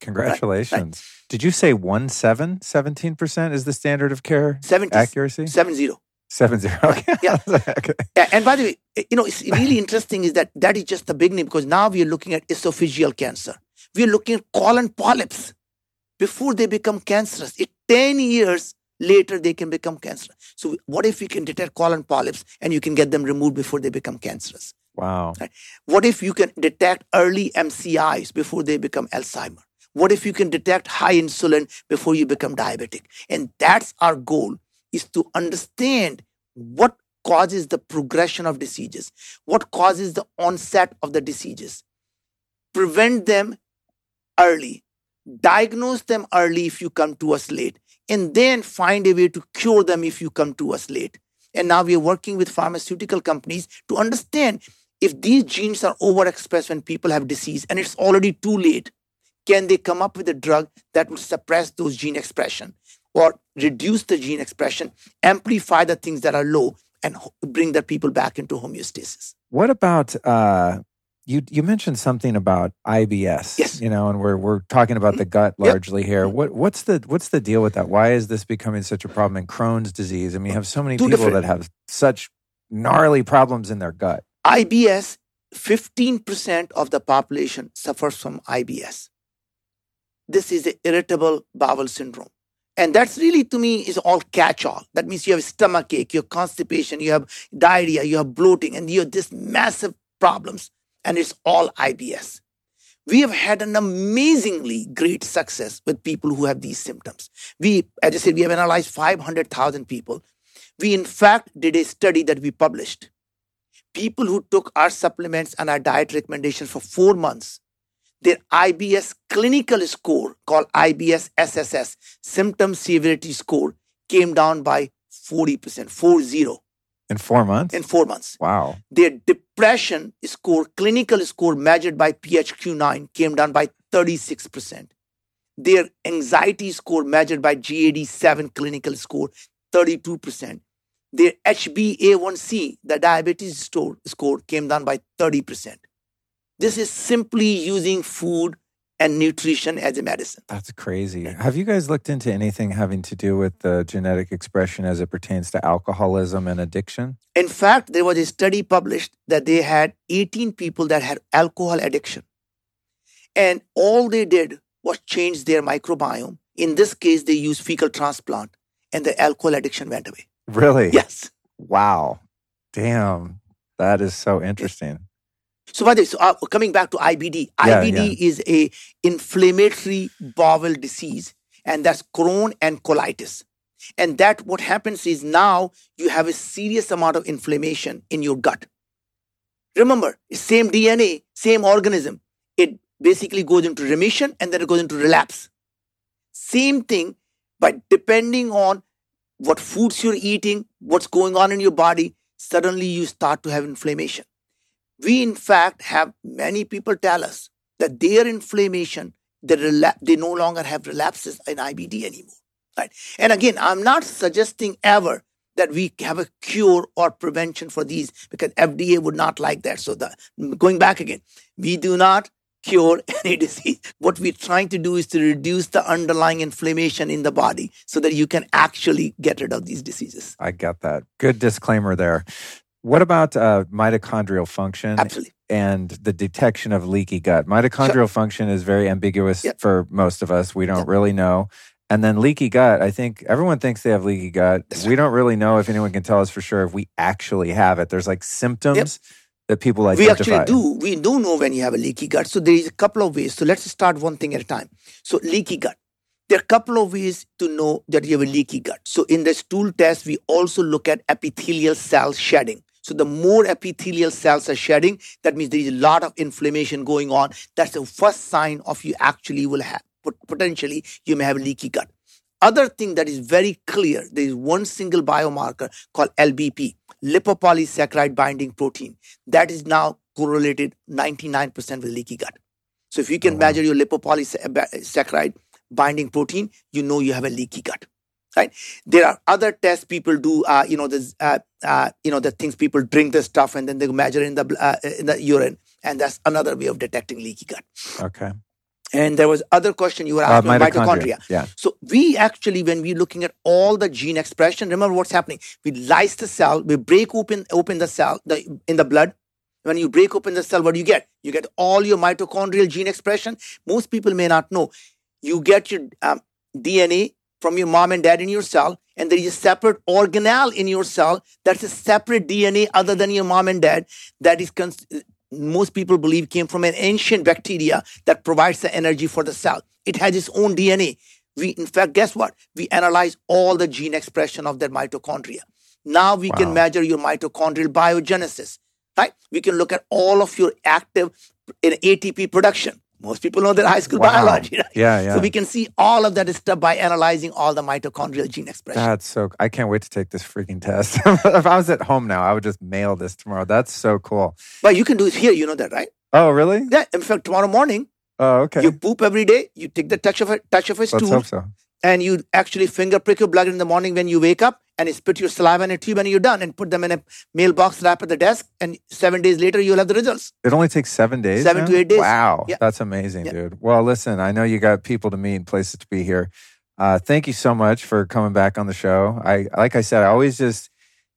Congratulations. Right, right. Did you say 1 7, 17% is the standard of care 70, accuracy? 7 0. 7 0. Okay. Yeah. okay. yeah. And by the way, eh, you know, it's really interesting is that that is just the beginning because now we are looking at esophageal cancer. We are looking at colon polyps before they become cancerous. It 10 years later they can become cancerous. So what if we can detect colon polyps and you can get them removed before they become cancerous? Wow. Right? What if you can detect early MCIs before they become Alzheimer? What if you can detect high insulin before you become diabetic? And that's our goal is to understand what causes the progression of diseases, what causes the onset of the diseases, prevent them early, diagnose them early if you come to us late, and then find a way to cure them if you come to us late. And now we are working with pharmaceutical companies to understand if these genes are overexpressed when people have disease and it's already too late, can they come up with a drug that would suppress those gene expression or reduce the gene expression, amplify the things that are low, and bring the people back into homeostasis? What about uh, you? You mentioned something about IBS. Yes. You know, and we're we're talking about mm-hmm. the gut largely yep. here. Mm-hmm. What what's the what's the deal with that? Why is this becoming such a problem in Crohn's disease? I mean, you have so many people different. that have such gnarly problems in their gut. IBS. 15% of the population suffers from IBS this is irritable bowel syndrome. And that's really to me is all catch all. That means you have stomach ache, you have constipation, you have diarrhea, you have bloating, and you have this massive problems, and it's all IBS. We have had an amazingly great success with people who have these symptoms. We, as I said, we have analyzed 500,000 people. We, in fact, did a study that we published. People who took our supplements and our diet recommendations for four months, their IBS clinical score, called IBS SSS, symptom severity score, came down by 40%, 40 In four months? in four months. wow. Their depression score, clinical score measured by PHQ9, came down by 36%. Their anxiety score measured by GAD7 clinical score, 32%. Their HbA1c, the diabetes score, score came down by 30%. This is simply using food and nutrition as a medicine. That's crazy. Have you guys looked into anything having to do with the genetic expression as it pertains to alcoholism and addiction? In fact, there was a study published that they had 18 people that had alcohol addiction. And all they did was change their microbiome. In this case, they used fecal transplant and the alcohol addiction went away. Really? Yes. Wow. Damn. That is so interesting. So, by the way, so uh, coming back to IBD, Yeah, IBD is a inflammatory bowel disease, and that's Crohn and colitis. And that what happens is now you have a serious amount of inflammation in your gut. Remember, same DNA, same organism. It basically goes into remission and then it goes into relapse. Same thing, but depending on what foods you're eating, what's going on in your body, suddenly you start to have inflammation. We, in fact, have many people tell us that their inflammation, they, rela- they no longer have relapses in IBD anymore. Right? And again, I'm not suggesting ever that we have a cure or prevention for these because FDA would not like that. So, the, going back again, we do not cure any disease. What we're trying to do is to reduce the underlying inflammation in the body so that you can actually get rid of these diseases. I get that. Good disclaimer there. What about uh, mitochondrial function Absolutely. and the detection of leaky gut? Mitochondrial function is very ambiguous Yep. for most of us. We don't Yep. really know. And then leaky gut, I think everyone thinks they have leaky gut. That's we don't really know if anyone can tell us for sure if we actually have it. There's like symptoms that people identify. We actually do. We do know when you have a leaky gut. So there is a couple of ways. So let's start one thing at a time. So leaky gut. There are a couple of ways to know that you have a leaky gut. So in the stool test, we also look at epithelial cell shedding. So the more epithelial cells are shedding, that means there is a lot of inflammation going on. That's the first sign of you actually will have potentially you may have a leaky gut. Other thing that is very clear, there is one single biomarker called LBP, lipopolysaccharide binding protein, that is now correlated 99% with leaky gut. So if you can Oh, wow. measure your lipopolysaccharide uh, binding protein, you know you have a leaky gut. Right? There are other tests people do. Uh, you know, there's, uh, uh, you know, the things people drink the stuff and then they measure in the uh, in the urine, and that's another way of detecting leaky gut. Okay. And there was other question you were Uh, asking about mitochondria. Yeah. So we actually, when we're looking at all the gene expression, remember what's happening? We lyse the cell, we break open open the cell the, in the blood. When you break open the cell, what do you get? You get all your mitochondrial gene expression. Most people may not know. You get your um, DNA from your mom and dad in your cell, and there is a separate organelle in your cell that's a separate DNA other than your mom and dad that is cons- most people believe came from an ancient bacteria that provides the energy for the cell. It has its own DNA. We, in fact, guess what? We analyze all the gene expression of that mitochondria. Now we Wow. can measure your mitochondrial biogenesis, right? We can look at all of your active in ATP production. Most people know that high school Wow. biology, right? Yeah, yeah. So we can see all of that stuff by analyzing all the mitochondrial gene expression. That's so. I can't wait to take this freaking test. if I was at home now, I would just mail this tomorrow. That's so cool. but you can do it here, you know that, right? Oh, really? Yeah. In fact, tomorrow morning, Oh, okay. you poop every day, you take the touch of a touch of a Let's stool, hope so. And you actually finger prick your blood in the morning when you wake up and you spit your saliva in a tube and you're done and put them in a mailbox wrap at the desk and seven days later you'll have the results It only takes seven days. Seven now? to eight days. Wow, Yeah. that's amazing, Yeah. dude. Well, listen, I know you got people to meet and places to be here. Uh, thank you so much for coming back on the show. I, like I said, I always just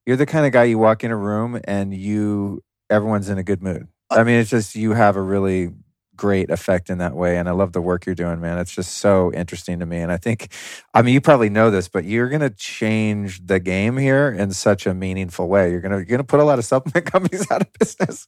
you're the kind of guy you walk in a room and you everyone's in a good mood. Uh, I mean, it's just you have a really great effect in that way. And I love the work you're doing, man. It's just so interesting to me. And I think, I mean, you probably know this, but you're going to change the game here in such a meaningful way. You're going to, you're going to put a lot of supplement companies out of business.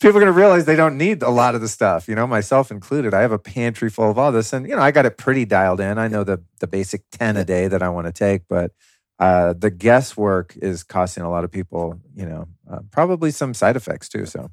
People are going to realize they don't need a lot of the stuff, you know, myself included. I have a pantry full of all this and, you know, I got it pretty dialed in. I know the, the basic 10 a day that I want to take, but uh, the guesswork is costing a lot of people, you know, uh, probably some side effects too. So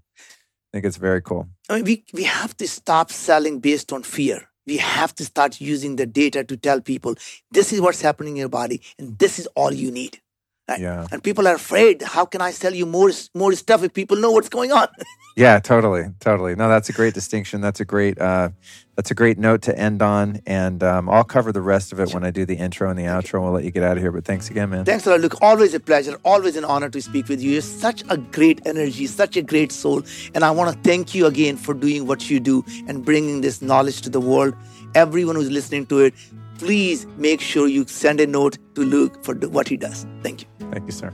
I think it's very cool. I mean, we, we have to stop selling based on fear. We have to start using the data to tell people this is what's happening in your body and this is all you need. Right? Yeah. And people are afraid. How can I sell you more more stuff if people know what's going on? yeah, totally, totally. No, that's a great distinction. That's a great uh, that's a great note to end on. And um, I'll cover the rest of it when I do the intro and the outro. And we'll let you get out of here. But thanks again, man. Thanks a lot, Luke. Always a pleasure. Always an honor to speak with you. You're such a great energy, such a great soul. And I want to thank you again for doing what you do and bringing this knowledge to the world. Everyone who's listening to it, please make sure you send a note to Luke for what he does. Thank you. Thank you, sir.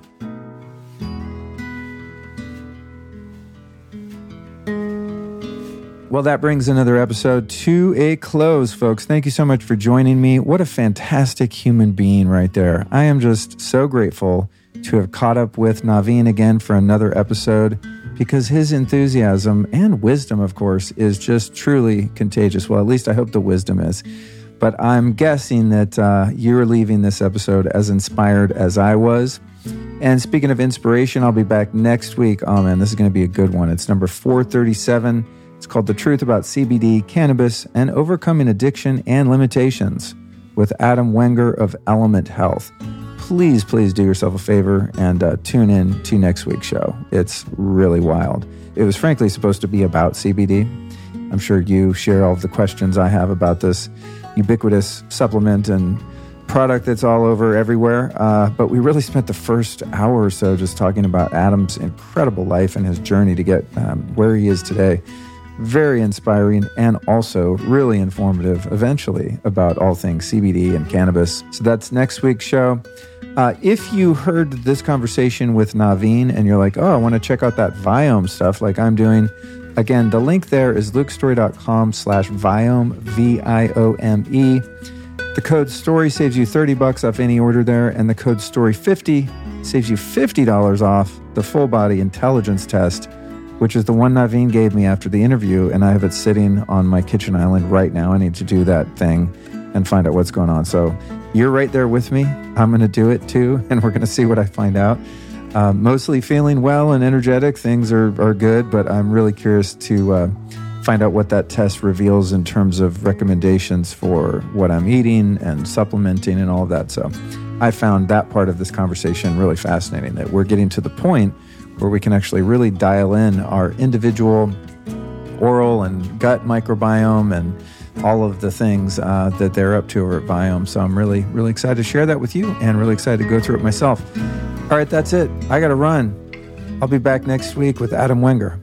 Well, that brings another episode to a close, folks. Thank you so much for joining me. What a fantastic human being right there. I am just so grateful to have caught up with Naveen again for another episode because his enthusiasm and wisdom, of course, is just truly contagious. Well, at least I hope the wisdom is. But I'm guessing that uh, you're leaving this episode as inspired as I was. And speaking of inspiration, I'll be back next week. Oh man, this is going to be a good one. It's number 437. It's called The Truth About CBD, Cannabis, and Overcoming Addiction and Limitations with Adam Wenger of Element Health. Please, please do yourself a favor and uh, tune in to next week's show. It's really wild. It was frankly supposed to be about CBD. I'm sure you share all of the questions I have about this ubiquitous supplement and product that's all over everywhere. Uh, but we really spent the first hour or so just talking about Adam's incredible life and his journey to get um, where he is today very inspiring and also really informative eventually about all things CBD and cannabis. So that's next week's show. Uh, if you heard this conversation with Naveen and you're like, oh, I want to check out that Viome stuff like I'm doing, again, the link there is lukestorey.com slash Viome, V-I-O-M-E. The code STOREY saves you 30 bucks off any order there, and the code STOREY50 saves you $50 off the full body intelligence test which is the one Naveen gave me after the interview, and I have it sitting on my kitchen island right now. I need to do that thing and find out what's going on. So you're right there with me. I'm going to do it too, and we're going to see what I find out. Uh, mostly feeling well and energetic. Things are, are good, but I'm really curious to uh, find out what that test reveals in terms of recommendations for what I'm eating and supplementing and all of that. So I found that part of this conversation really fascinating that we're getting to the point where we can actually really dial in our individual oral and gut microbiome and all of the things uh, that they're up to over at Viome. So I'm really, really excited to share that with you and really excited to go through it myself. All right, that's it. I got to run. I'll be back next week with Adam Wenger.